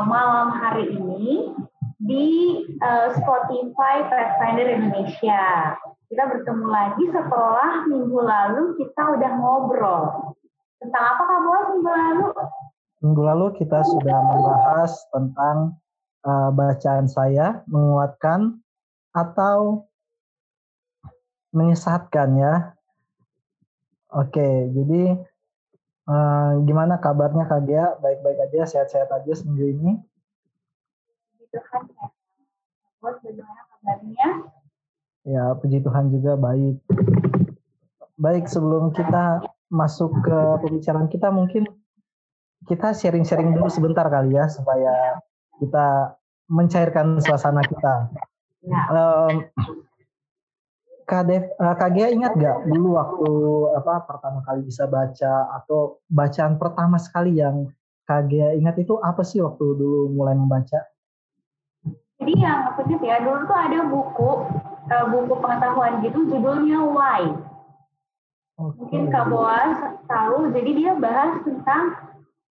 uh, malam hari ini di uh, Spotify Pathfinder Indonesia. Kita bertemu lagi setelah minggu lalu kita udah ngobrol. Tentang apa Kak Boas minggu lalu? Minggu lalu kita sudah membahas tentang uh, bacaan saya, menguatkan atau menyesatkan ya. Oke, jadi uh, gimana kabarnya Kak Gia? Baik-baik aja, sehat-sehat aja seminggu ini? Tuhan, Bos bagaimana kabarnya? Ya, puji Tuhan juga baik. Baik, sebelum kita masuk ke pembicaraan kita, mungkin kita sharing-sharing dulu sebentar kali ya, supaya kita mencairkan suasana kita. Ya. Um, Kak, Dev, uh, Kak Gia ingat gak dulu waktu apa pertama kali bisa baca atau bacaan pertama sekali yang Kak Gia ingat itu apa sih waktu dulu mulai membaca? Jadi yang aku ingat ya dulu tuh ada buku uh, buku pengetahuan gitu judulnya Why. Okay. Mungkin Kak Boas tahu, jadi dia bahas tentang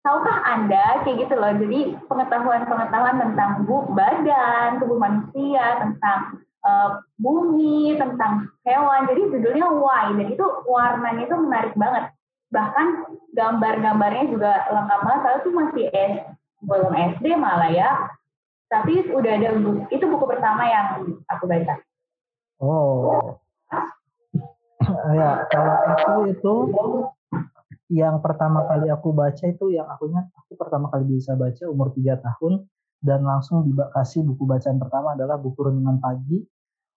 tahukah Anda kayak gitu loh. Jadi pengetahuan-pengetahuan tentang bu badan, tubuh manusia, tentang uh, bumi, tentang hewan. Jadi judulnya Why dan itu warnanya itu menarik banget. Bahkan gambar-gambarnya juga lengkap banget. Saya tuh masih S, belum SD malah ya. Tapi udah ada buku, itu buku pertama yang aku baca. Oh. ya, kalau aku itu yang pertama kali aku baca itu yang aku ingat aku pertama kali bisa baca umur 3 tahun dan langsung dikasih buku bacaan pertama adalah buku renungan pagi,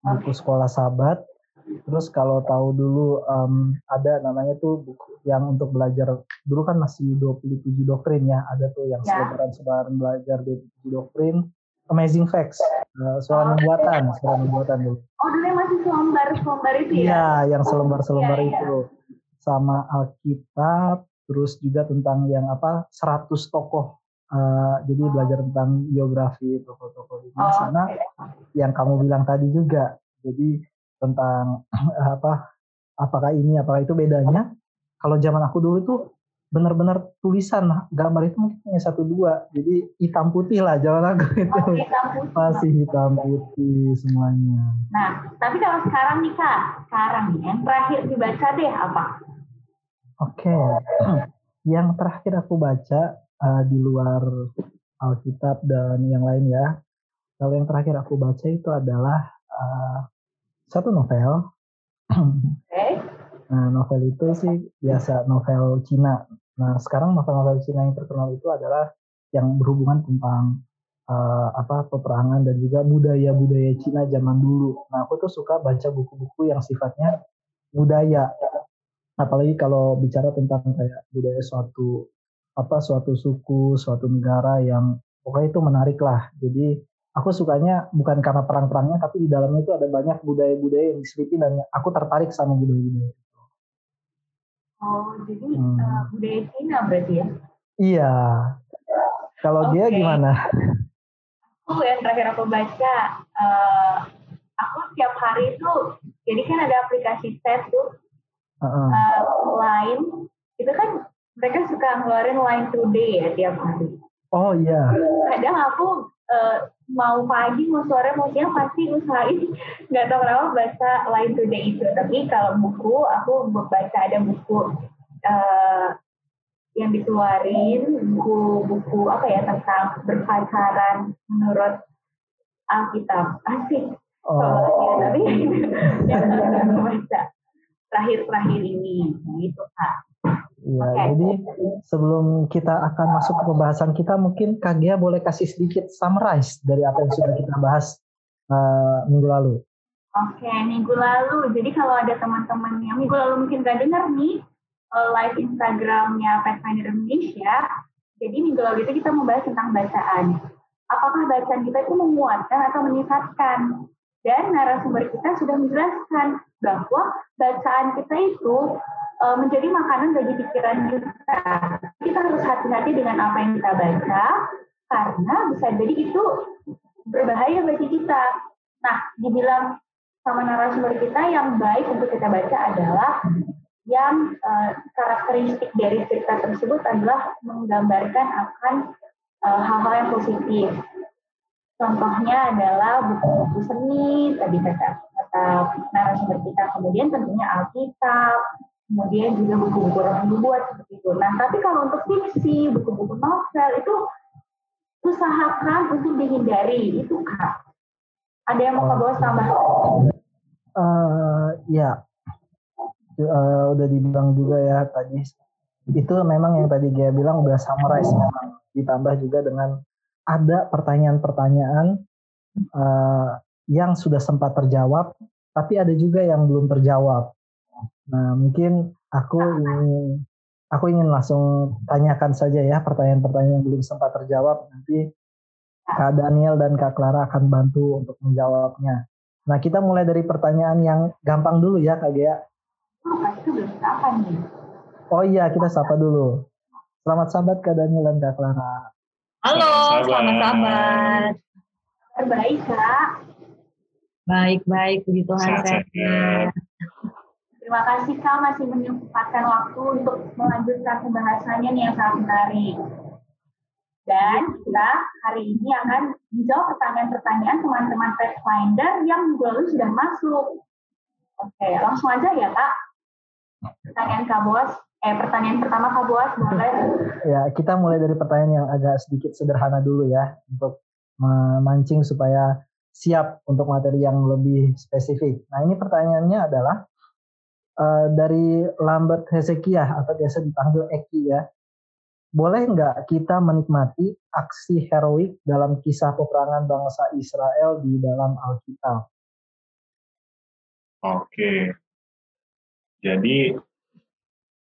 buku sekolah sahabat. Terus kalau tahu dulu um, ada namanya tuh buku yang untuk belajar dulu kan masih 27 doktrin ya, ada tuh yang ya. selebaran-selebaran belajar 27 doktrin Amazing Facts, uh, soal oh, buatan, soal buatan dulu. Oh, dulu masih selembar selembar itu ya? Iya, yang selembar selembar ya, itu. Ya. Sama Alkitab, terus juga tentang yang apa 100 tokoh. Uh, jadi belajar tentang biografi tokoh-tokoh di oh, sana. Okay. Yang kamu bilang tadi juga. Jadi tentang apa apakah ini apakah itu bedanya? Kalau zaman aku dulu tuh benar-benar tulisan gambar itu mungkin hanya satu dua jadi hitam putih lah jangan aku itu oh, hitam putih. masih hitam putih semuanya nah tapi kalau sekarang nih kak sekarang nih yang terakhir dibaca deh apa oke okay. yang terakhir aku baca uh, di luar Alkitab dan yang lain ya kalau yang terakhir aku baca itu adalah uh, satu novel okay. Nah, novel itu sih biasa novel Cina. Nah, sekarang novel-novel Cina yang terkenal itu adalah yang berhubungan tentang uh, apa peperangan dan juga budaya-budaya Cina zaman dulu. Nah, aku tuh suka baca buku-buku yang sifatnya budaya. Apalagi kalau bicara tentang kayak budaya suatu apa suatu suku, suatu negara yang pokoknya itu menarik lah. Jadi aku sukanya bukan karena perang-perangnya, tapi di dalamnya itu ada banyak budaya-budaya yang diselipin dan aku tertarik sama budaya-budaya. Oh, jadi hmm. uh, budaya Cina berarti ya? Iya. Kalau okay. dia gimana? Aku yang terakhir aku baca, uh, aku setiap hari itu, jadi kan ada aplikasi chat tuh, uh -uh. Uh, Line, itu kan mereka suka ngeluarin Line Today ya tiap hari. Oh iya. Kadang aku uh, mau pagi mau sore mau siang pasti usahain nggak tahu kenapa baca Line Today itu tapi kalau buku aku baca ada buku uh, yang dikeluarin buku-buku apa ya tentang berpacaran menurut Alkitab asik oh. soalnya tapi yang baca terakhir-terakhir ini gitu kak Iya, okay. jadi sebelum kita akan masuk ke pembahasan kita, mungkin Kak Gia boleh kasih sedikit summarize dari apa yang sudah kita bahas uh, minggu lalu. Oke, okay, minggu lalu. Jadi kalau ada teman-teman yang minggu lalu mungkin gak dengar nih uh, live Instagramnya Pathfinder Indonesia, jadi minggu lalu itu kita membahas tentang bacaan. Apakah bacaan kita itu menguatkan atau menyesatkan? Dan narasumber kita sudah menjelaskan bahwa bacaan kita itu uh, menjadi makanan bagi pikiran kita. Kita harus hati-hati dengan apa yang kita baca, karena bisa jadi itu berbahaya bagi kita. Nah, dibilang sama narasumber kita yang baik untuk kita baca adalah yang uh, karakteristik dari cerita tersebut adalah menggambarkan akan uh, hal-hal yang positif. Contohnya adalah buku-buku seni, tadi kata, kata narasumber kita, kemudian tentunya Alkitab, kemudian juga buku-buku roh buat seperti itu. Nah, tapi kalau untuk fiksi, buku-buku novel itu usahakan untuk dihindari, itu kak. Ada yang mau Bos tambah? Uh, ya, uh, udah dibilang juga ya tadi. Itu memang yang tadi dia bilang udah summarize memang ditambah juga dengan ada pertanyaan-pertanyaan uh, yang sudah sempat terjawab, tapi ada juga yang belum terjawab. Nah, mungkin aku ingin aku ingin langsung tanyakan saja ya pertanyaan-pertanyaan yang belum sempat terjawab. Nanti Kak Daniel dan Kak Clara akan bantu untuk menjawabnya. Nah, kita mulai dari pertanyaan yang gampang dulu ya, Kak Gea. Oh iya, kita sapa dulu. Selamat sahabat Kak Daniel dan Kak Clara. Halo, selamat sahabat. Baik, Kak. Baik-baik, puji Tuhan sehat. Terima kasih Kak masih menyempatkan waktu untuk melanjutkan pembahasannya nih yang sangat menarik. Dan kita hari ini akan menjawab pertanyaan-pertanyaan teman-teman Pathfinder yang dulu sudah masuk. Oke, langsung aja ya Kak. Pertanyaan Kak Bos, Eh, pertanyaan pertama Kak Buas, boleh? Ya, kita mulai dari pertanyaan yang agak sedikit sederhana dulu ya, untuk memancing supaya siap untuk materi yang lebih spesifik. Nah, ini pertanyaannya adalah uh, dari Lambert Hezekiah atau biasa dipanggil Eki ya. Boleh nggak kita menikmati aksi heroik dalam kisah peperangan bangsa Israel di dalam Alkitab? Oke. Jadi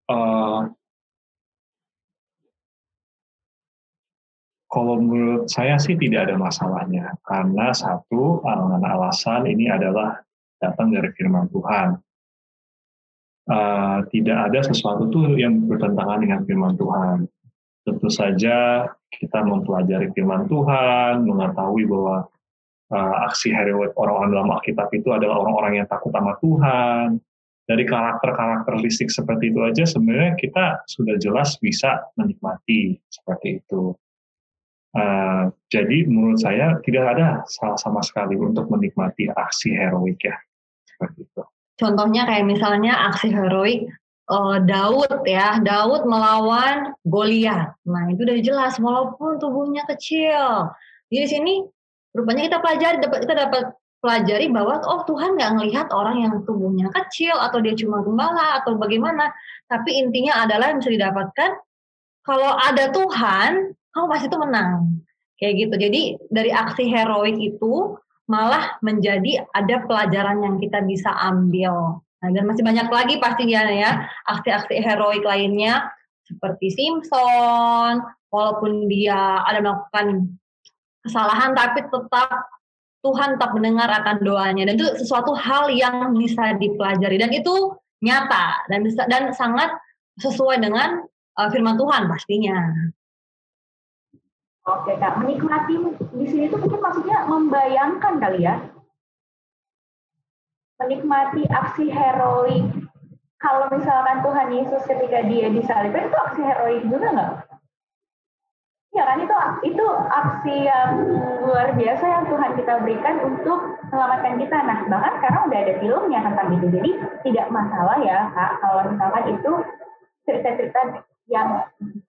uh, kalau menurut saya sih tidak ada masalahnya karena satu alasan ini adalah datang dari firman Tuhan. Uh, tidak ada sesuatu tuh yang bertentangan dengan firman Tuhan. Tentu saja kita mempelajari firman Tuhan, mengetahui bahwa uh, aksi heroik orang-orang dalam Alkitab itu adalah orang-orang yang takut sama Tuhan, dari karakter-karakteristik seperti itu aja sebenarnya kita sudah jelas bisa menikmati seperti itu. Uh, jadi menurut saya tidak ada salah sama sekali untuk menikmati aksi heroik ya seperti itu. Contohnya kayak misalnya aksi heroik uh, Daud ya, Daud melawan Goliat. Nah itu udah jelas walaupun tubuhnya kecil. Jadi di sini rupanya kita pelajari dapat kita dapat pelajari bahwa oh Tuhan nggak ngelihat orang yang tubuhnya kecil atau dia cuma gembala atau bagaimana tapi intinya adalah yang bisa didapatkan kalau ada Tuhan kamu pasti itu menang kayak gitu jadi dari aksi heroik itu malah menjadi ada pelajaran yang kita bisa ambil. Nah dan masih banyak lagi pastinya ya aksi-aksi heroik lainnya seperti Simpson walaupun dia ada melakukan kesalahan tapi tetap Tuhan tetap mendengar akan doanya. Dan itu sesuatu hal yang bisa dipelajari. Dan itu nyata dan bisa dan sangat sesuai dengan uh, firman Tuhan pastinya. Oke kak, menikmati di sini tuh mungkin maksudnya membayangkan kali ya, menikmati aksi heroik. Kalau misalkan Tuhan Yesus ketika dia disalibkan itu aksi heroik juga nggak? Ya kan itu itu aksi yang luar biasa yang Tuhan kita berikan untuk menyelamatkan kita. Nah bahkan sekarang udah ada filmnya tentang itu. Jadi tidak masalah ya kak kalau misalkan itu cerita-cerita yang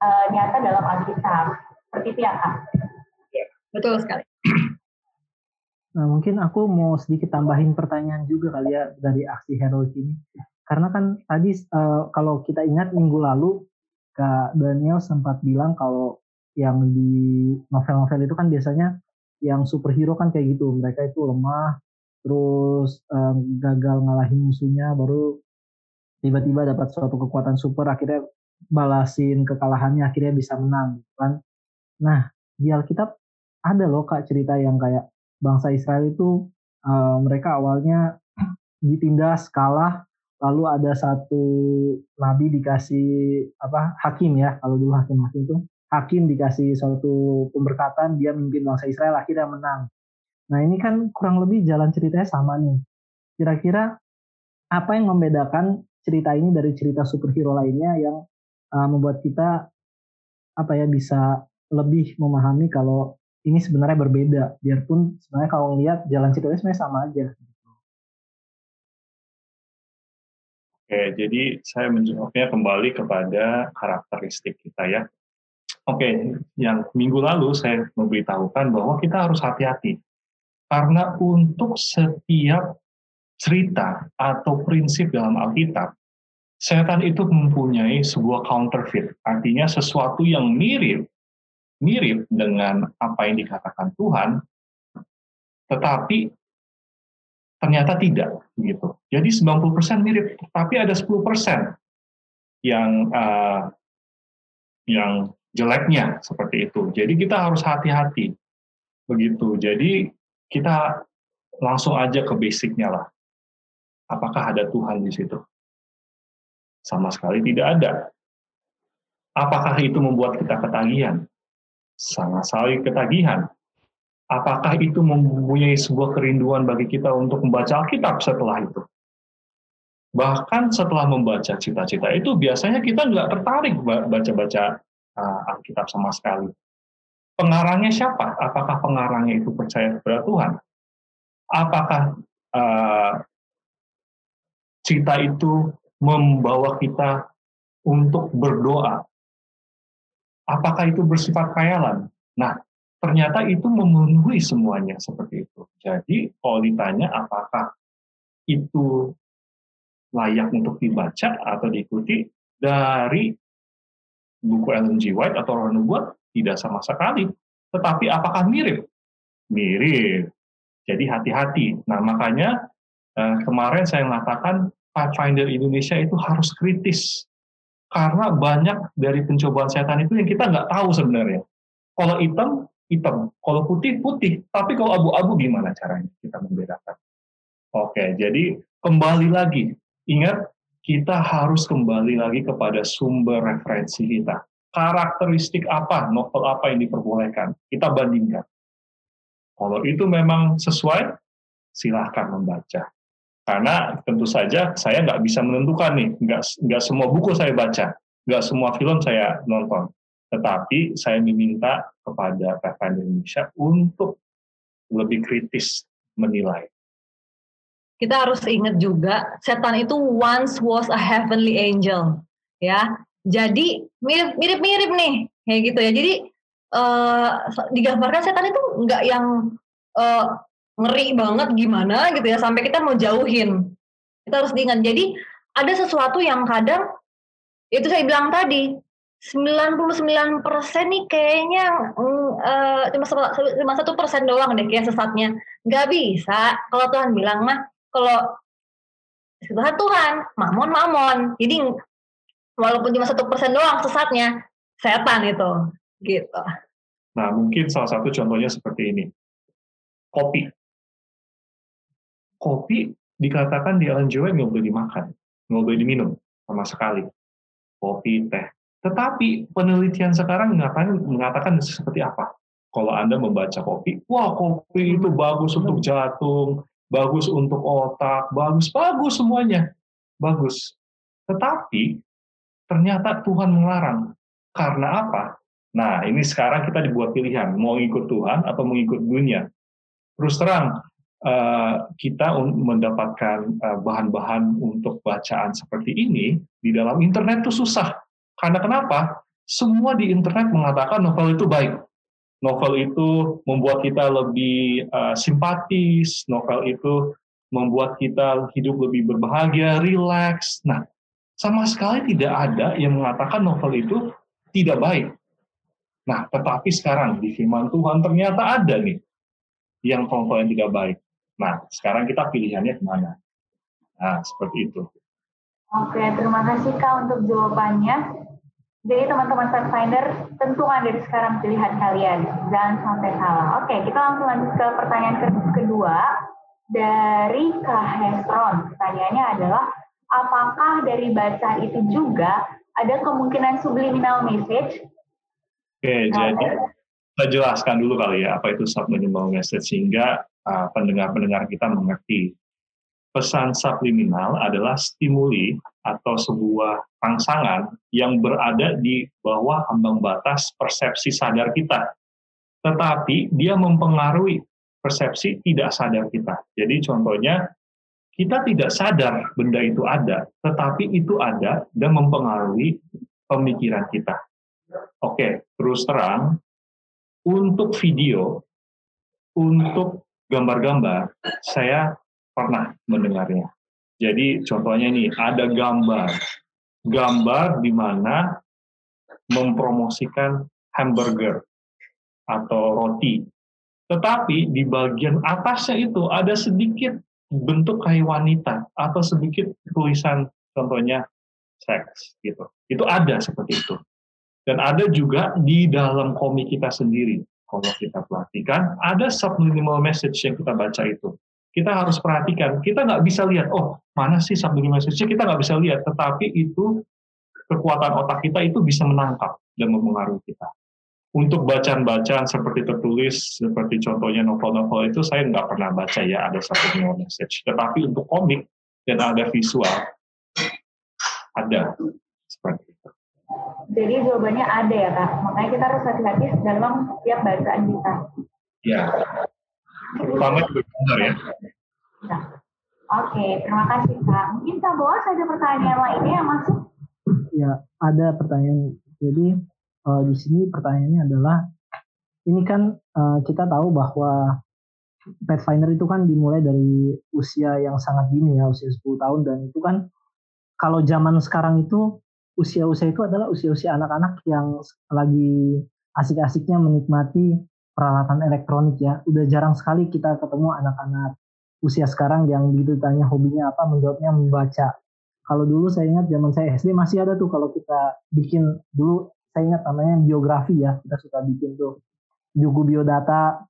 uh, nyata dalam Alkitab. Seperti itu ya kak. Ya, betul sekali. Nah mungkin aku mau sedikit tambahin pertanyaan juga kali ya dari aksi heroik ini. Karena kan tadi uh, kalau kita ingat minggu lalu Kak Daniel sempat bilang kalau yang di novel-novel itu kan biasanya yang superhero kan kayak gitu mereka itu lemah terus um, gagal ngalahin musuhnya baru tiba-tiba dapat suatu kekuatan super akhirnya balasin kekalahannya akhirnya bisa menang gitu kan nah di Alkitab ada loh kak cerita yang kayak bangsa Israel itu uh, mereka awalnya ditindas kalah lalu ada satu nabi dikasih apa hakim ya kalau dulu hakim-hakim itu hakim dikasih suatu pemberkatan dia memimpin bangsa Israel akhirnya menang. Nah ini kan kurang lebih jalan ceritanya sama nih. Kira-kira apa yang membedakan cerita ini dari cerita superhero lainnya yang uh, membuat kita apa ya bisa lebih memahami kalau ini sebenarnya berbeda biarpun sebenarnya kalau lihat jalan ceritanya sebenarnya sama aja Oke, jadi saya menjawabnya kembali kepada karakteristik kita ya. Oke, yang minggu lalu saya memberitahukan bahwa kita harus hati-hati. Karena untuk setiap cerita atau prinsip dalam Alkitab, setan itu mempunyai sebuah counterfeit. Artinya sesuatu yang mirip mirip dengan apa yang dikatakan Tuhan, tetapi ternyata tidak gitu. Jadi 90% mirip, tapi ada 10% yang uh, yang jeleknya seperti itu. Jadi kita harus hati-hati begitu. Jadi kita langsung aja ke basicnya lah. Apakah ada Tuhan di situ? Sama sekali tidak ada. Apakah itu membuat kita ketagihan? Sama sekali ketagihan apakah itu mempunyai sebuah kerinduan bagi kita untuk membaca Alkitab setelah itu? Bahkan setelah membaca cita-cita itu, biasanya kita nggak tertarik baca-baca uh, Alkitab sama sekali. Pengarangnya siapa? Apakah pengarangnya itu percaya kepada Tuhan? Apakah uh, cita itu membawa kita untuk berdoa? Apakah itu bersifat khayalan? Nah, ternyata itu memenuhi semuanya seperti itu. Jadi kalau ditanya apakah itu layak untuk dibaca atau diikuti dari buku Ellen G. White atau Roh Nubuat tidak sama sekali. Tetapi apakah mirip? Mirip. Jadi hati-hati. Nah makanya eh, kemarin saya mengatakan Pathfinder Indonesia itu harus kritis karena banyak dari pencobaan setan itu yang kita nggak tahu sebenarnya. Kalau hitam hitam. Kalau putih, putih. Tapi kalau abu-abu gimana caranya kita membedakan? Oke, jadi kembali lagi. Ingat, kita harus kembali lagi kepada sumber referensi kita. Karakteristik apa, novel apa yang diperbolehkan. Kita bandingkan. Kalau itu memang sesuai, silahkan membaca. Karena tentu saja saya nggak bisa menentukan nih, nggak, nggak semua buku saya baca, nggak semua film saya nonton. Tetapi saya meminta kepada Pathfinder Indonesia untuk lebih kritis menilai. Kita harus ingat juga, setan itu once was a heavenly angel, ya. Jadi mirip-mirip nih, kayak gitu ya. Jadi uh, digambarkan setan itu nggak yang uh, ngeri banget gimana gitu ya, sampai kita mau jauhin. Kita harus diingat. Jadi ada sesuatu yang kadang itu saya bilang tadi 99% nih kayaknya uh, cuma satu persen doang deh kayak sesatnya. Nggak bisa. Kalau Tuhan bilang mah, kalau Tuhan Tuhan, mamon mamon. Jadi walaupun cuma satu persen doang sesatnya, setan itu, gitu. Nah mungkin salah satu contohnya seperti ini, kopi. Kopi dikatakan di Ellen G. nggak boleh dimakan, nggak boleh diminum sama sekali. Kopi, teh, tetapi penelitian sekarang mengatakan, mengatakan seperti apa? Kalau Anda membaca kopi, wah kopi itu bagus untuk jantung, bagus untuk otak, bagus, bagus semuanya. Bagus. Tetapi ternyata Tuhan melarang. Karena apa? Nah, ini sekarang kita dibuat pilihan, mau ikut Tuhan atau mengikut dunia. Terus terang, eh, kita mendapatkan eh, bahan-bahan untuk bacaan seperti ini di dalam internet itu susah karena kenapa? Semua di internet mengatakan novel itu baik. Novel itu membuat kita lebih uh, simpatis, novel itu membuat kita hidup lebih berbahagia, rileks. Nah, sama sekali tidak ada yang mengatakan novel itu tidak baik. Nah, tetapi sekarang di firman Tuhan ternyata ada nih yang novel yang tidak baik. Nah, sekarang kita pilihannya ke mana? Nah, seperti itu. Oke, terima kasih Kak untuk jawabannya. Jadi teman-teman Pathfinder tentukan dari sekarang pilihan kalian, jangan sampai salah. Oke, kita langsung lanjut ke pertanyaan kedua dari Kak Hesron. Pertanyaannya adalah, apakah dari bacaan itu juga ada kemungkinan subliminal message? Oke, nah, jadi kita jelaskan dulu kali ya apa itu subliminal message sehingga uh, pendengar-pendengar kita mengerti. pesan subliminal adalah stimuli atau sebuah rangsangan yang berada di bawah ambang batas persepsi sadar kita. Tetapi dia mempengaruhi persepsi tidak sadar kita. Jadi contohnya, kita tidak sadar benda itu ada, tetapi itu ada dan mempengaruhi pemikiran kita. Oke, terus terang, untuk video, untuk gambar-gambar, saya pernah mendengarnya. Jadi contohnya ini ada gambar, gambar di mana mempromosikan hamburger atau roti. Tetapi di bagian atasnya itu ada sedikit bentuk wanita atau sedikit tulisan contohnya seks gitu. Itu ada seperti itu. Dan ada juga di dalam komik kita sendiri. Kalau kita perhatikan, ada subliminal message yang kita baca itu kita harus perhatikan. Kita nggak bisa lihat, oh mana sih subliminal message kita nggak bisa lihat, tetapi itu kekuatan otak kita itu bisa menangkap dan mempengaruhi kita. Untuk bacaan-bacaan seperti tertulis, seperti contohnya novel-novel itu saya nggak pernah baca ya ada subliminal message. Tetapi untuk komik dan ada visual, ada seperti. Jadi jawabannya ada ya kak, makanya kita harus hati-hati dalam setiap bacaan kita. Ya, Terutama juga benar ya. Nah, Oke, terima kasih Kak. Mungkin Kak Boas ada pertanyaan lainnya yang masuk? Ya, ada pertanyaan. Jadi uh, di sini pertanyaannya adalah, ini kan uh, kita tahu bahwa Pathfinder itu kan dimulai dari usia yang sangat dini ya, usia 10 tahun dan itu kan kalau zaman sekarang itu usia-usia itu adalah usia-usia anak-anak yang lagi asik-asiknya menikmati peralatan elektronik ya. Udah jarang sekali kita ketemu anak-anak usia sekarang yang begitu tanya hobinya apa, menjawabnya membaca. Kalau dulu saya ingat zaman saya SD masih ada tuh kalau kita bikin dulu saya ingat namanya biografi ya, kita suka bikin tuh buku biodata,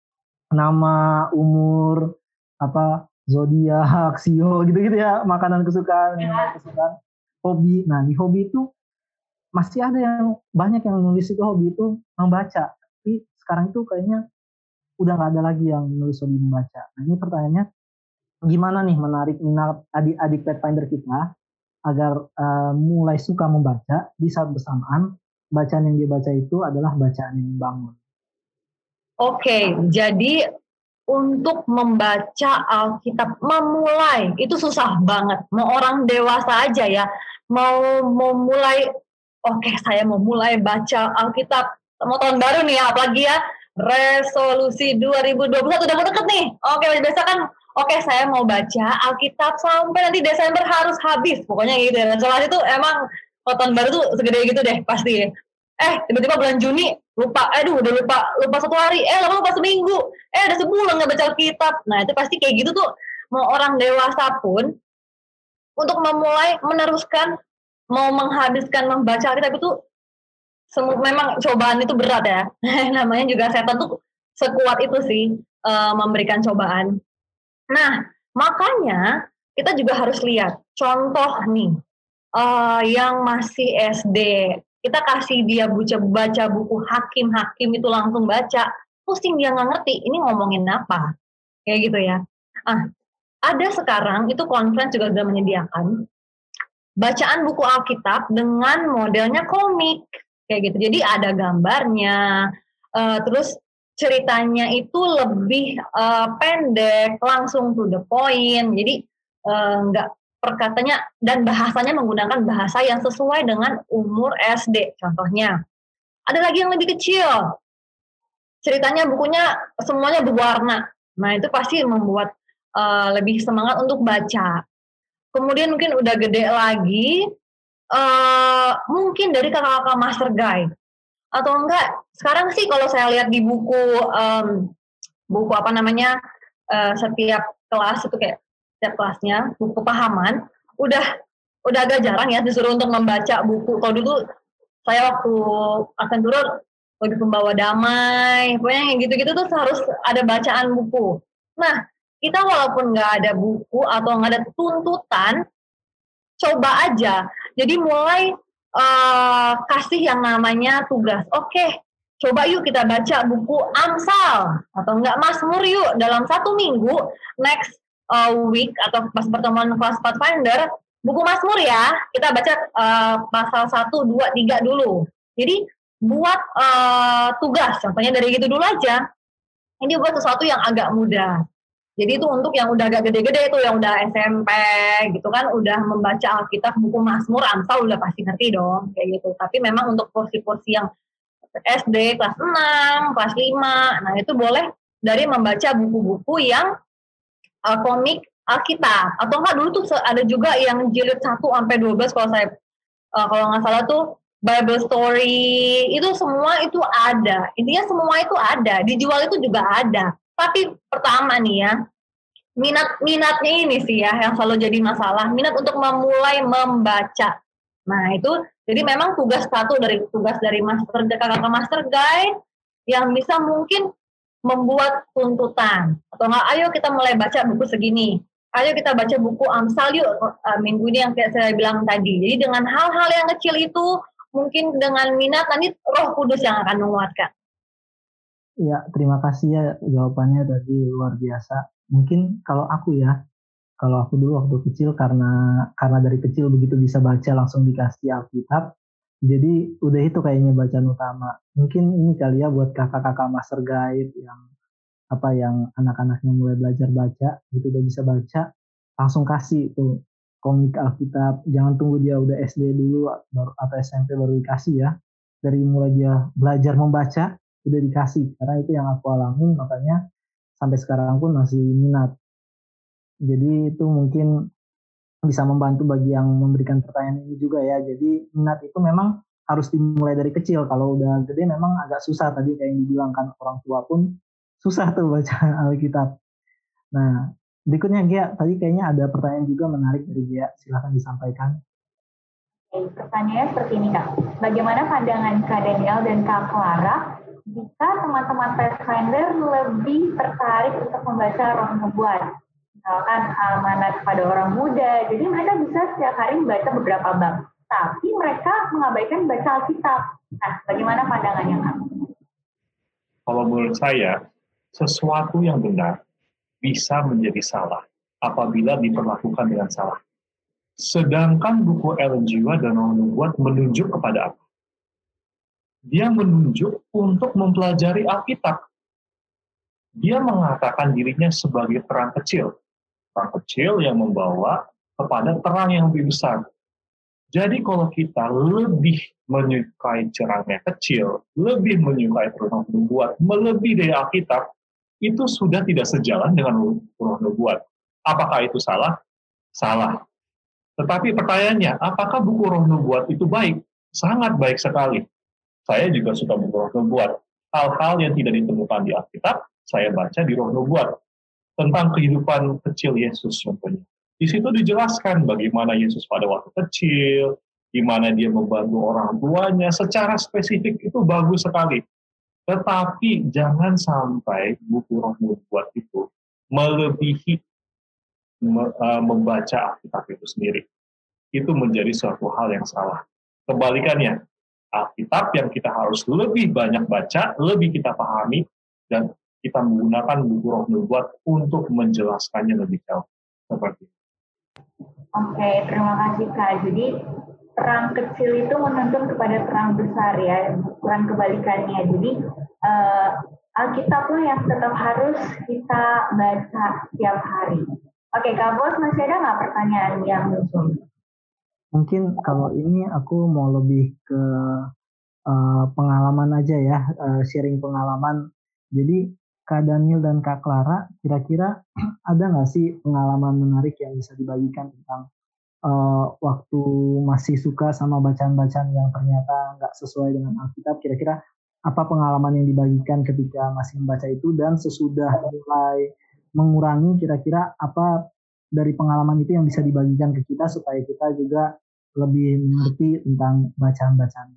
nama, umur, apa zodiak, sio gitu-gitu ya, makanan kesukaan, minuman kesukaan, hobi. Nah di hobi itu masih ada yang banyak yang nulis itu hobi itu membaca tapi sekarang itu kayaknya udah nggak ada lagi yang nulis hobi membaca. Nah ini pertanyaannya gimana nih menarik minat adik-adik Pathfinder kita agar uh, mulai suka membaca di saat bersamaan bacaan yang dia baca itu adalah bacaan yang membangun. Oke, jadi untuk membaca Alkitab memulai itu susah banget. Mau orang dewasa aja ya, mau memulai oke okay, saya mau mulai baca Alkitab mau tahun baru nih ya, apalagi ya resolusi 2021 udah mau deket nih. Oke, biasa kan oke saya mau baca Alkitab sampai nanti Desember harus habis. Pokoknya gitu ya. Resolusi itu emang tahun baru tuh segede gitu deh pasti. Eh, tiba-tiba bulan Juni lupa, aduh udah lupa, lupa satu hari, eh lama lupa seminggu, eh udah sebulan nggak baca Alkitab. Nah itu pasti kayak gitu tuh mau orang dewasa pun untuk memulai meneruskan mau menghabiskan membaca Alkitab itu semu memang cobaan itu berat ya. Namanya juga setan tuh sekuat itu sih uh, memberikan cobaan. Nah, makanya kita juga harus lihat contoh nih uh, yang masih SD. Kita kasih dia baca baca buku hakim-hakim itu langsung baca, pusing dia nggak ngerti ini ngomongin apa, kayak gitu ya. Ah, ada sekarang itu conference juga sudah menyediakan bacaan buku Alkitab dengan modelnya komik kayak gitu. Jadi ada gambarnya, uh, terus ceritanya itu lebih uh, pendek, langsung to the point. Jadi uh, nggak perkatanya dan bahasanya menggunakan bahasa yang sesuai dengan umur SD. Contohnya, ada lagi yang lebih kecil. Ceritanya bukunya semuanya berwarna. Nah itu pasti membuat uh, lebih semangat untuk baca. Kemudian mungkin udah gede lagi, uh, mungkin dari kakak-kakak master guide. Atau enggak sekarang sih kalau saya lihat di buku um, buku apa namanya uh, setiap kelas itu kayak setiap kelasnya buku pahaman udah udah agak jarang ya disuruh untuk membaca buku. Kalau dulu saya waktu akan turun lagi pembawa damai pokoknya yang gitu-gitu tuh harus ada bacaan buku. Nah kita walaupun nggak ada buku atau nggak ada tuntutan coba aja. Jadi mulai uh, kasih yang namanya tugas. Oke, okay, coba yuk kita baca buku Amsal atau enggak Mazmur yuk dalam satu minggu. Next uh, week atau pas pertemuan kelas Pathfinder, buku Mazmur ya, kita baca uh, pasal 1, 2, 3 dulu. Jadi buat uh, tugas, contohnya dari gitu dulu aja. Ini buat sesuatu yang agak mudah. Jadi itu untuk yang udah agak gede-gede itu, yang udah SMP gitu kan, udah membaca Alkitab, buku Mazmur, Amsal udah pasti ngerti dong, kayak gitu. Tapi memang untuk porsi-porsi yang SD kelas 6, kelas 5, nah itu boleh dari membaca buku-buku yang uh, komik Alkitab. Atau enggak dulu tuh ada juga yang jilid 1 sampai 12 kalau saya uh, kalau nggak salah tuh Bible story. Itu semua itu ada. Intinya semua itu ada. Dijual itu juga ada tapi pertama nih ya minat minatnya ini sih ya yang selalu jadi masalah minat untuk memulai membaca. Nah itu jadi memang tugas satu dari tugas dari master kakak master guide yang bisa mungkin membuat tuntutan. Atau nggak ayo kita mulai baca buku segini. Ayo kita baca buku Amsal yuk uh, minggu ini yang kayak saya bilang tadi. Jadi dengan hal-hal yang kecil itu mungkin dengan minat nanti Roh Kudus yang akan menguatkan ya terima kasih ya jawabannya tadi luar biasa mungkin kalau aku ya kalau aku dulu waktu kecil karena karena dari kecil begitu bisa baca langsung dikasih Alkitab jadi udah itu kayaknya bacaan utama. Mungkin ini kali ya buat kakak-kakak master guide yang apa yang anak-anaknya mulai belajar baca, gitu udah bisa baca, langsung kasih itu komik Alkitab. Jangan tunggu dia udah SD dulu atau SMP baru dikasih ya. Dari mulai dia belajar membaca udah dikasih. Karena itu yang aku alamin makanya sampai sekarang pun masih minat. Jadi itu mungkin bisa membantu bagi yang memberikan pertanyaan ini juga ya. Jadi minat itu memang harus dimulai dari kecil. Kalau udah gede memang agak susah tadi kayak yang dibilang kan orang tua pun susah tuh baca Alkitab. Nah, berikutnya Gia, tadi kayaknya ada pertanyaan juga menarik dari Gia. Silahkan disampaikan. Pertanyaannya seperti ini Kak. Bagaimana pandangan Kak Daniel dan Kak Clara jika teman-teman Pathfinder lebih tertarik untuk membaca roh nubuat? misalkan amanat kepada orang muda. Jadi mereka bisa setiap hari membaca beberapa bab. Tapi mereka mengabaikan baca Alkitab. Nah, bagaimana pandangannya, Kak? Kalau menurut saya, sesuatu yang benar bisa menjadi salah apabila diperlakukan dengan salah. Sedangkan buku Ellen G. dan Nubuat menunjuk kepada apa? Dia menunjuk untuk mempelajari Alkitab. Dia mengatakan dirinya sebagai terang kecil terang kecil yang membawa kepada terang yang lebih besar. Jadi kalau kita lebih menyukai cerangnya kecil, lebih menyukai roh nubuat, melebihi dari Alkitab, itu sudah tidak sejalan dengan roh nubuat. Apakah itu salah? Salah. Tetapi pertanyaannya, apakah buku roh nubuat itu baik? Sangat baik sekali. Saya juga suka buku roh nubuat. Hal-hal yang tidak ditemukan di Alkitab, saya baca di roh nubuat tentang kehidupan kecil Yesus contohnya. Di situ dijelaskan bagaimana Yesus pada waktu kecil, di mana dia membantu orang tuanya, secara spesifik itu bagus sekali. Tetapi jangan sampai buku roh nubuat itu melebihi uh, membaca Alkitab itu sendiri. Itu menjadi suatu hal yang salah. Kebalikannya, Alkitab yang kita harus lebih banyak baca, lebih kita pahami, dan kita menggunakan buku roh nubuat untuk menjelaskannya lebih jauh. Seperti itu. Oke, terima kasih Kak. Jadi terang kecil itu menuntun kepada terang besar ya, bukan kebalikannya. Jadi uh, Alkitab lah yang tetap harus kita baca setiap hari. Oke, Kak Bos, masih ada nggak pertanyaan yang muncul? Mungkin kalau ini aku mau lebih ke uh, pengalaman aja ya, uh, sharing pengalaman. Jadi Kak Daniel dan Kak Clara, kira-kira ada nggak sih pengalaman menarik yang bisa dibagikan tentang uh, waktu masih suka sama bacaan-bacaan yang ternyata nggak sesuai dengan Alkitab? Kira-kira apa pengalaman yang dibagikan ketika masih membaca itu dan sesudah mulai mengurangi, kira-kira apa dari pengalaman itu yang bisa dibagikan ke kita supaya kita juga lebih mengerti tentang bacaan-bacaan.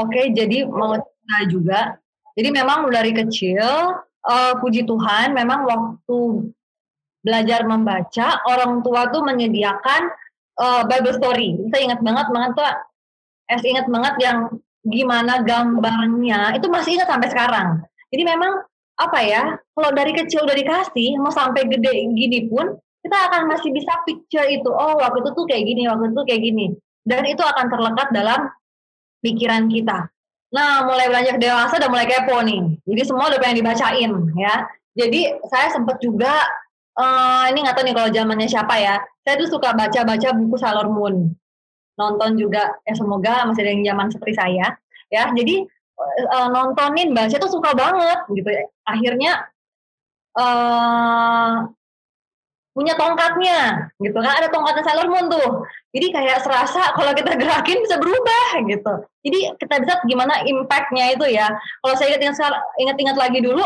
Oke, jadi mau cerita juga. Jadi memang dari kecil uh, puji Tuhan memang waktu belajar membaca orang tua tuh menyediakan uh, Bible story. Saya ingat banget banget tuh, es ingat banget yang gimana gambarnya itu masih ingat sampai sekarang. Jadi memang apa ya kalau dari kecil udah dikasih mau sampai gede gini pun kita akan masih bisa picture itu. Oh waktu itu tuh kayak gini waktu itu kayak gini. Dan itu akan terlekat dalam pikiran kita. Nah mulai beranjak dewasa udah mulai kepo nih. Jadi semua udah pengen dibacain ya. Jadi saya sempat juga uh, ini nggak tahu nih kalau zamannya siapa ya. Saya tuh suka baca-baca buku Sailor Moon. Nonton juga ya semoga masih ada yang zaman seperti saya ya. Jadi uh, nontonin baca tuh suka banget gitu. Akhirnya uh, punya tongkatnya gitu kan? Ada tongkatnya Sailor Moon tuh. Jadi kayak serasa kalau kita gerakin bisa berubah gitu. Jadi kita bisa gimana impactnya itu ya. Kalau saya ingat-ingat lagi dulu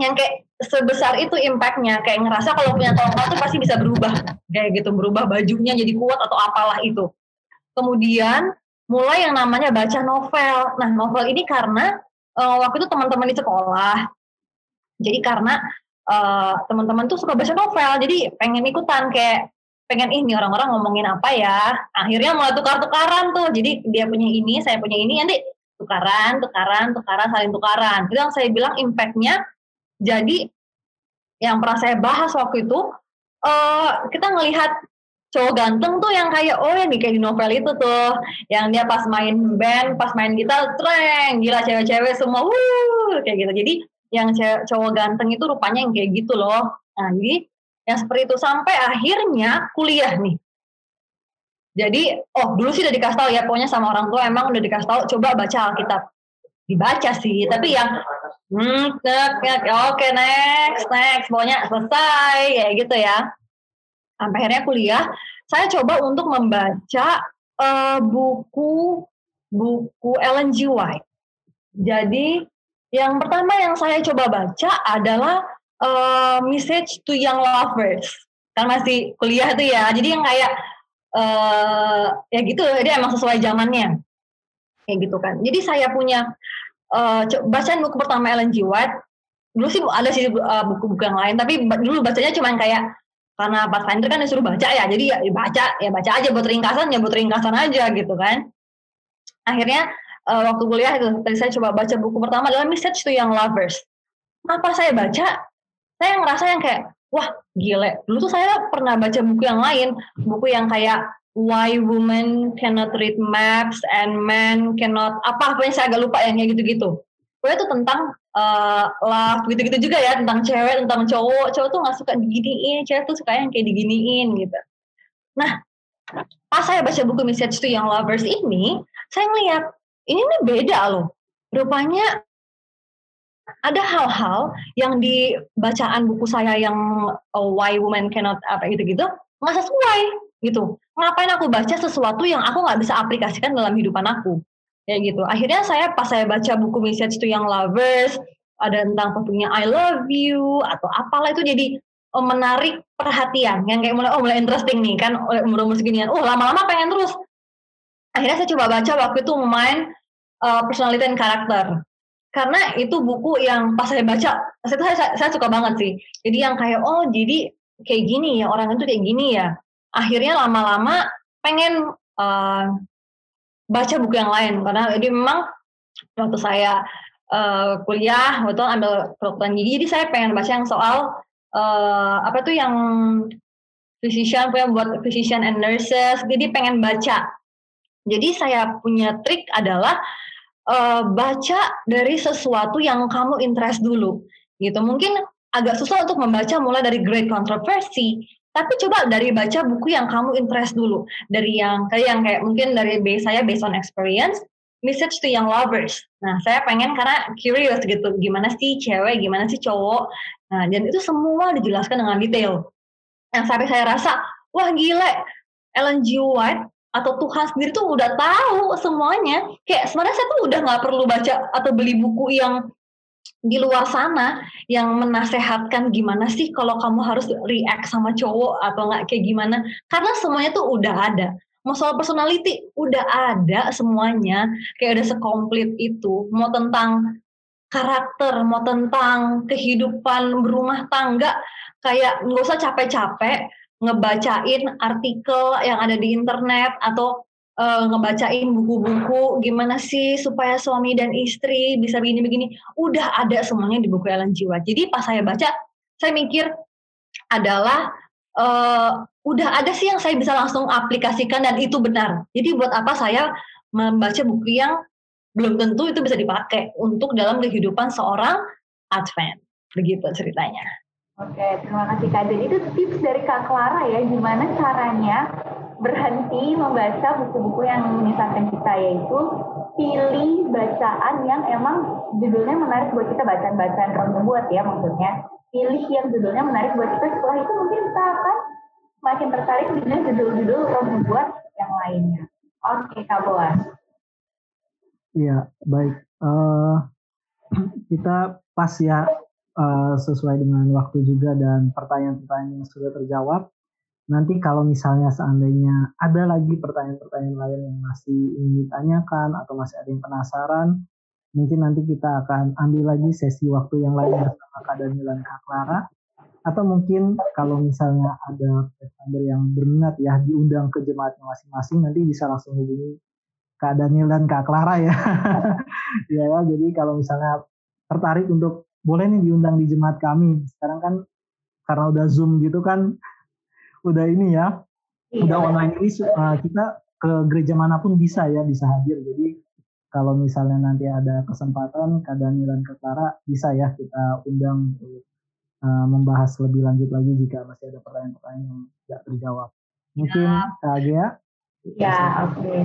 yang kayak sebesar itu impactnya. Kayak ngerasa kalau punya tongkat tuh pasti bisa berubah. Kayak gitu berubah bajunya jadi kuat atau apalah itu. Kemudian mulai yang namanya baca novel. Nah novel ini karena uh, waktu itu teman-teman di sekolah. Jadi karena uh, teman-teman tuh suka baca novel jadi pengen ikutan kayak pengen ini orang-orang ngomongin apa ya? Akhirnya mulai tukar-tukaran tuh jadi dia punya ini saya punya ini nanti tukaran tukaran tukaran saling tukaran. Itu yang saya bilang impactnya jadi yang pernah saya bahas waktu itu uh, kita ngelihat cowok ganteng tuh yang kayak oh yang kayak di novel itu tuh yang dia pas main band pas main gitar treng gila cewek-cewek semua wuh kayak gitu. Jadi yang cowok ganteng itu rupanya yang kayak gitu loh. Nah, jadi yang seperti itu sampai akhirnya kuliah nih. Jadi, oh dulu sih udah dikasih tahu ya, pokoknya sama orang tua emang udah dikasih tahu, coba baca Alkitab. Dibaca sih, tapi yang hmm, oke okay, next, next, pokoknya selesai kayak gitu ya. Sampai akhirnya kuliah, saya coba untuk membaca uh, buku buku Ellen G. White. Jadi yang pertama yang saya coba baca adalah uh, Message to Young Lovers. Kan masih kuliah tuh ya. Jadi yang kayak uh, ya gitu, dia emang sesuai zamannya. Kayak gitu kan. Jadi saya punya uh, bacaan buku pertama Ellen G. White. Dulu sih ada sih buku-buku yang lain, tapi dulu bacanya cuma kayak karena Pathfinder kan disuruh baca ya, jadi ya baca, ya baca aja buat ringkasan, ya buat ringkasan aja gitu kan. Akhirnya uh, waktu kuliah itu tadi saya coba baca buku pertama adalah Message to Young Lovers. Apa saya baca? Saya ngerasa yang kayak wah gile. Dulu tuh saya pernah baca buku yang lain, buku yang kayak Why Women Cannot Read Maps and Men Cannot apa apa yang saya agak lupa yang kayak gitu-gitu. Pokoknya itu tentang uh, love gitu-gitu juga ya tentang cewek tentang cowok cowok tuh nggak suka diginiin cewek tuh suka yang kayak diginiin gitu nah pas saya baca buku Message to Young Lovers ini saya ngeliat ini nih beda loh. Rupanya ada hal-hal yang di bacaan buku saya yang uh, Why Women Cannot apa gitu-gitu nggak sesuai gitu. Ngapain aku baca sesuatu yang aku nggak bisa aplikasikan dalam hidupan aku? Ya gitu. Akhirnya saya pas saya baca buku Message to Young Lovers, ada tentang topiknya I love you atau apalah itu jadi oh, menarik perhatian yang kayak mulai oh mulai interesting nih kan umur umur seginian oh lama-lama pengen terus akhirnya saya coba baca waktu itu main uh, personality and karakter. Karena itu buku yang pas saya baca saya, saya, saya suka banget sih. Jadi yang kayak oh jadi kayak gini ya orang itu kayak gini ya. Akhirnya lama-lama pengen uh, baca buku yang lain. Karena jadi memang waktu saya uh, kuliah waktu ambil kedokteran gigi jadi saya pengen baca yang soal uh, apa tuh yang physician punya buat physician and nurses. Jadi pengen baca. Jadi saya punya trik adalah uh, baca dari sesuatu yang kamu interest dulu. Gitu. Mungkin agak susah untuk membaca mulai dari Great Controversy, tapi coba dari baca buku yang kamu interest dulu. Dari yang kayak yang kayak mungkin dari base saya based on experience, message to young lovers. Nah, saya pengen karena curious gitu, gimana sih cewek, gimana sih cowok. Nah, dan itu semua dijelaskan dengan detail. Yang sampai saya rasa, wah gile, Ellen G. White atau Tuhan sendiri tuh udah tahu semuanya. Kayak sebenarnya saya tuh udah nggak perlu baca atau beli buku yang di luar sana yang menasehatkan gimana sih kalau kamu harus react sama cowok atau nggak kayak gimana. Karena semuanya tuh udah ada. Mau soal personality udah ada semuanya. Kayak udah sekomplit itu. Mau tentang karakter, mau tentang kehidupan berumah tangga, kayak nggak usah capek-capek ngebacain artikel yang ada di internet atau uh, ngebacain buku-buku gimana sih supaya suami dan istri bisa begini-begini. Udah ada semuanya di buku Ellen. White. Jadi pas saya baca, saya mikir adalah uh, udah ada sih yang saya bisa langsung aplikasikan dan itu benar. Jadi buat apa saya membaca buku yang belum tentu itu bisa dipakai untuk dalam kehidupan seorang Advent. Begitu ceritanya. Oke, terima kasih Kak. Jadi itu tips dari Kak Clara ya, gimana caranya berhenti membaca buku-buku yang menyesatkan kita, yaitu pilih bacaan yang emang judulnya menarik buat kita, bacaan-bacaan roh buat ya maksudnya. Pilih yang judulnya menarik buat kita, setelah itu mungkin kita akan makin tertarik dengan judul-judul roh buat yang lainnya. Oke, Kak Boas. Iya, baik. Uh, kita pas ya uh, sesuai dengan waktu juga dan pertanyaan-pertanyaan yang sudah terjawab. Nanti kalau misalnya seandainya ada lagi pertanyaan-pertanyaan lain yang masih ingin ditanyakan atau masih ada yang penasaran, mungkin nanti kita akan ambil lagi sesi waktu yang lain bersama Kak Daniel dan Kak Clara. Atau mungkin kalau misalnya ada pathfinder yang berminat ya diundang ke jemaatnya masing-masing, nanti bisa langsung hubungi Kak Daniel dan Kak Clara ya, ya, jadi kalau misalnya tertarik untuk boleh nih diundang di jemaat kami. Sekarang kan karena udah Zoom gitu kan, udah ini ya, iya. udah online ini uh, kita ke gereja mana pun bisa ya, bisa hadir. Jadi kalau misalnya nanti ada kesempatan, Kak Dani dan Kak Clara bisa ya kita undang untuk uh, membahas lebih lanjut lagi jika masih ada pertanyaan-pertanyaan yang tidak terjawab. Mungkin ya. Kak Agia? Ya, oke. Okay.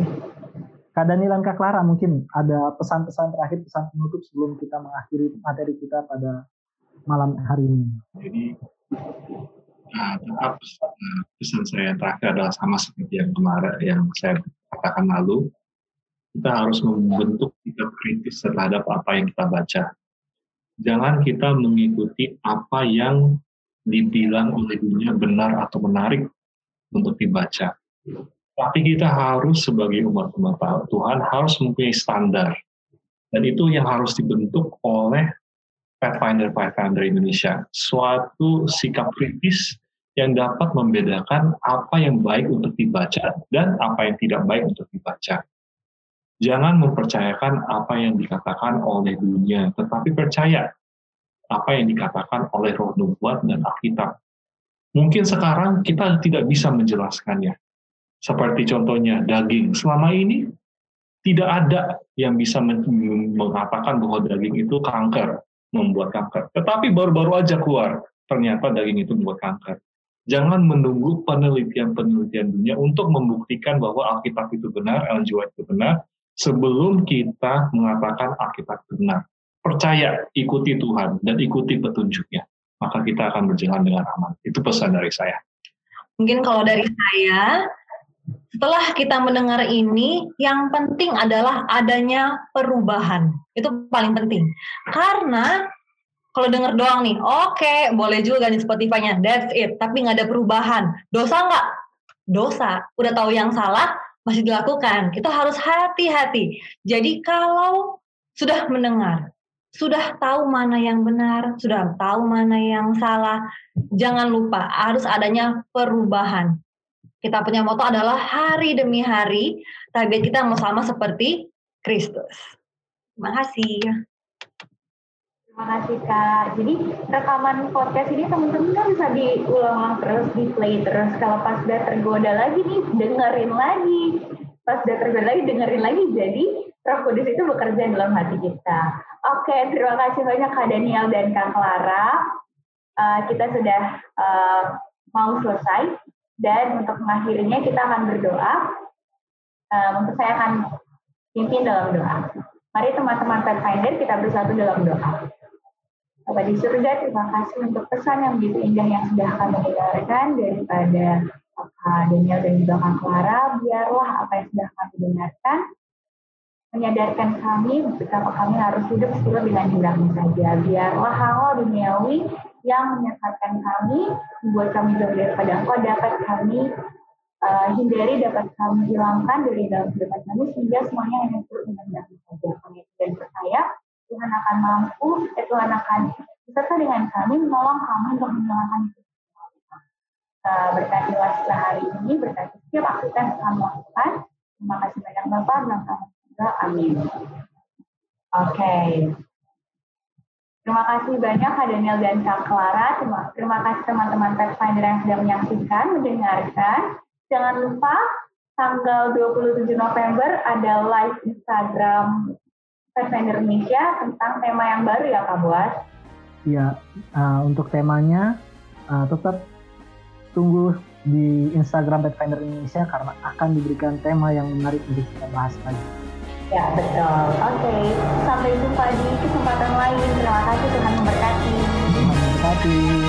Kak Daniel dan Kak Clara mungkin ada pesan-pesan terakhir, pesan penutup sebelum kita mengakhiri materi kita pada malam hari ini. Jadi nah, tetap pesan saya yang terakhir adalah sama seperti yang kemarin yang saya katakan lalu. Kita harus membentuk sikap kritis terhadap apa yang kita baca. Jangan kita mengikuti apa yang dibilang oleh dunia benar atau menarik untuk dibaca tapi kita harus sebagai umat-umat Tuhan harus mempunyai standar. Dan itu yang harus dibentuk oleh Pathfinder-Pathfinder Indonesia. Suatu sikap kritis yang dapat membedakan apa yang baik untuk dibaca dan apa yang tidak baik untuk dibaca. Jangan mempercayakan apa yang dikatakan oleh dunia, tetapi percaya apa yang dikatakan oleh roh nubuat dan Alkitab. Mungkin sekarang kita tidak bisa menjelaskannya, seperti contohnya daging. Selama ini tidak ada yang bisa mengatakan bahwa daging itu kanker, membuat kanker. Tetapi baru-baru aja keluar, ternyata daging itu membuat kanker. Jangan menunggu penelitian-penelitian dunia untuk membuktikan bahwa Alkitab itu benar, Ellen. White itu benar, sebelum kita mengatakan Alkitab benar. Percaya, ikuti Tuhan, dan ikuti petunjuknya. Maka kita akan berjalan dengan aman. Itu pesan dari saya. Mungkin kalau dari saya, setelah kita mendengar ini, yang penting adalah adanya perubahan. Itu paling penting. Karena kalau dengar doang nih, oke, okay, boleh juga di Spotify-nya, that's it. Tapi nggak ada perubahan. Dosa nggak? Dosa. Udah tahu yang salah, masih dilakukan. Kita harus hati-hati. Jadi kalau sudah mendengar, sudah tahu mana yang benar, sudah tahu mana yang salah, jangan lupa harus adanya perubahan. Kita punya moto adalah hari demi hari, target kita mau sama seperti Kristus. Terima kasih. Terima kasih Kak. Jadi rekaman podcast ini teman-teman kan bisa diulang terus, di play terus. Kalau pas udah tergoda lagi nih, dengerin lagi. Pas udah tergoda lagi, dengerin lagi. Jadi Roh Kudus itu bekerja dalam hati kita. Oke, terima kasih banyak Kak Daniel dan Kak Clara. Uh, kita sudah uh, mau selesai. Dan untuk mengakhirinya kita akan berdoa. Um, untuk saya akan pimpin dalam doa. Mari teman-teman Pathfinder kita bersatu dalam doa. Bapak di surga, terima kasih untuk pesan yang begitu indah yang sudah kami dengarkan daripada Pak Daniel dan juga Kak Clara. Biarlah apa yang sudah kami dengarkan menyadarkan kami betapa kami harus hidup sesuai dengan jumlahmu saja. Biarlah hal duniawi yang menyesatkan kami, membuat kami jauh daripada engkau, dapat kami uh, hindari, dapat kami hilangkan dari dalam kehidupan kami, sehingga semuanya hanya turut dengan saja. Kami dan percaya Tuhan akan mampu, eh, Tuhan akan beserta dengan kami, menolong kami untuk menjalankan itu. Uh, berkatilah setelah hari ini, berkati setiap aktivitas kami lakukan, Terima kasih banyak Bapak dan juga amin. Oke. Okay. Terima kasih banyak Kak Daniel dan Kak Clara. Terima, kasih teman-teman Pathfinder yang sudah menyaksikan, mendengarkan. Jangan lupa tanggal 27 November ada live Instagram Pathfinder Indonesia tentang tema yang baru ya Kak Buas? Iya, uh, untuk temanya uh, tetap tunggu di Instagram Pathfinder Indonesia karena akan diberikan tema yang menarik untuk kita bahas lagi. Ya, betul. Oke, okay. sampai jumpa di kesempatan lain. Terima kasih Tuhan memberkati. Tuhan memberkati.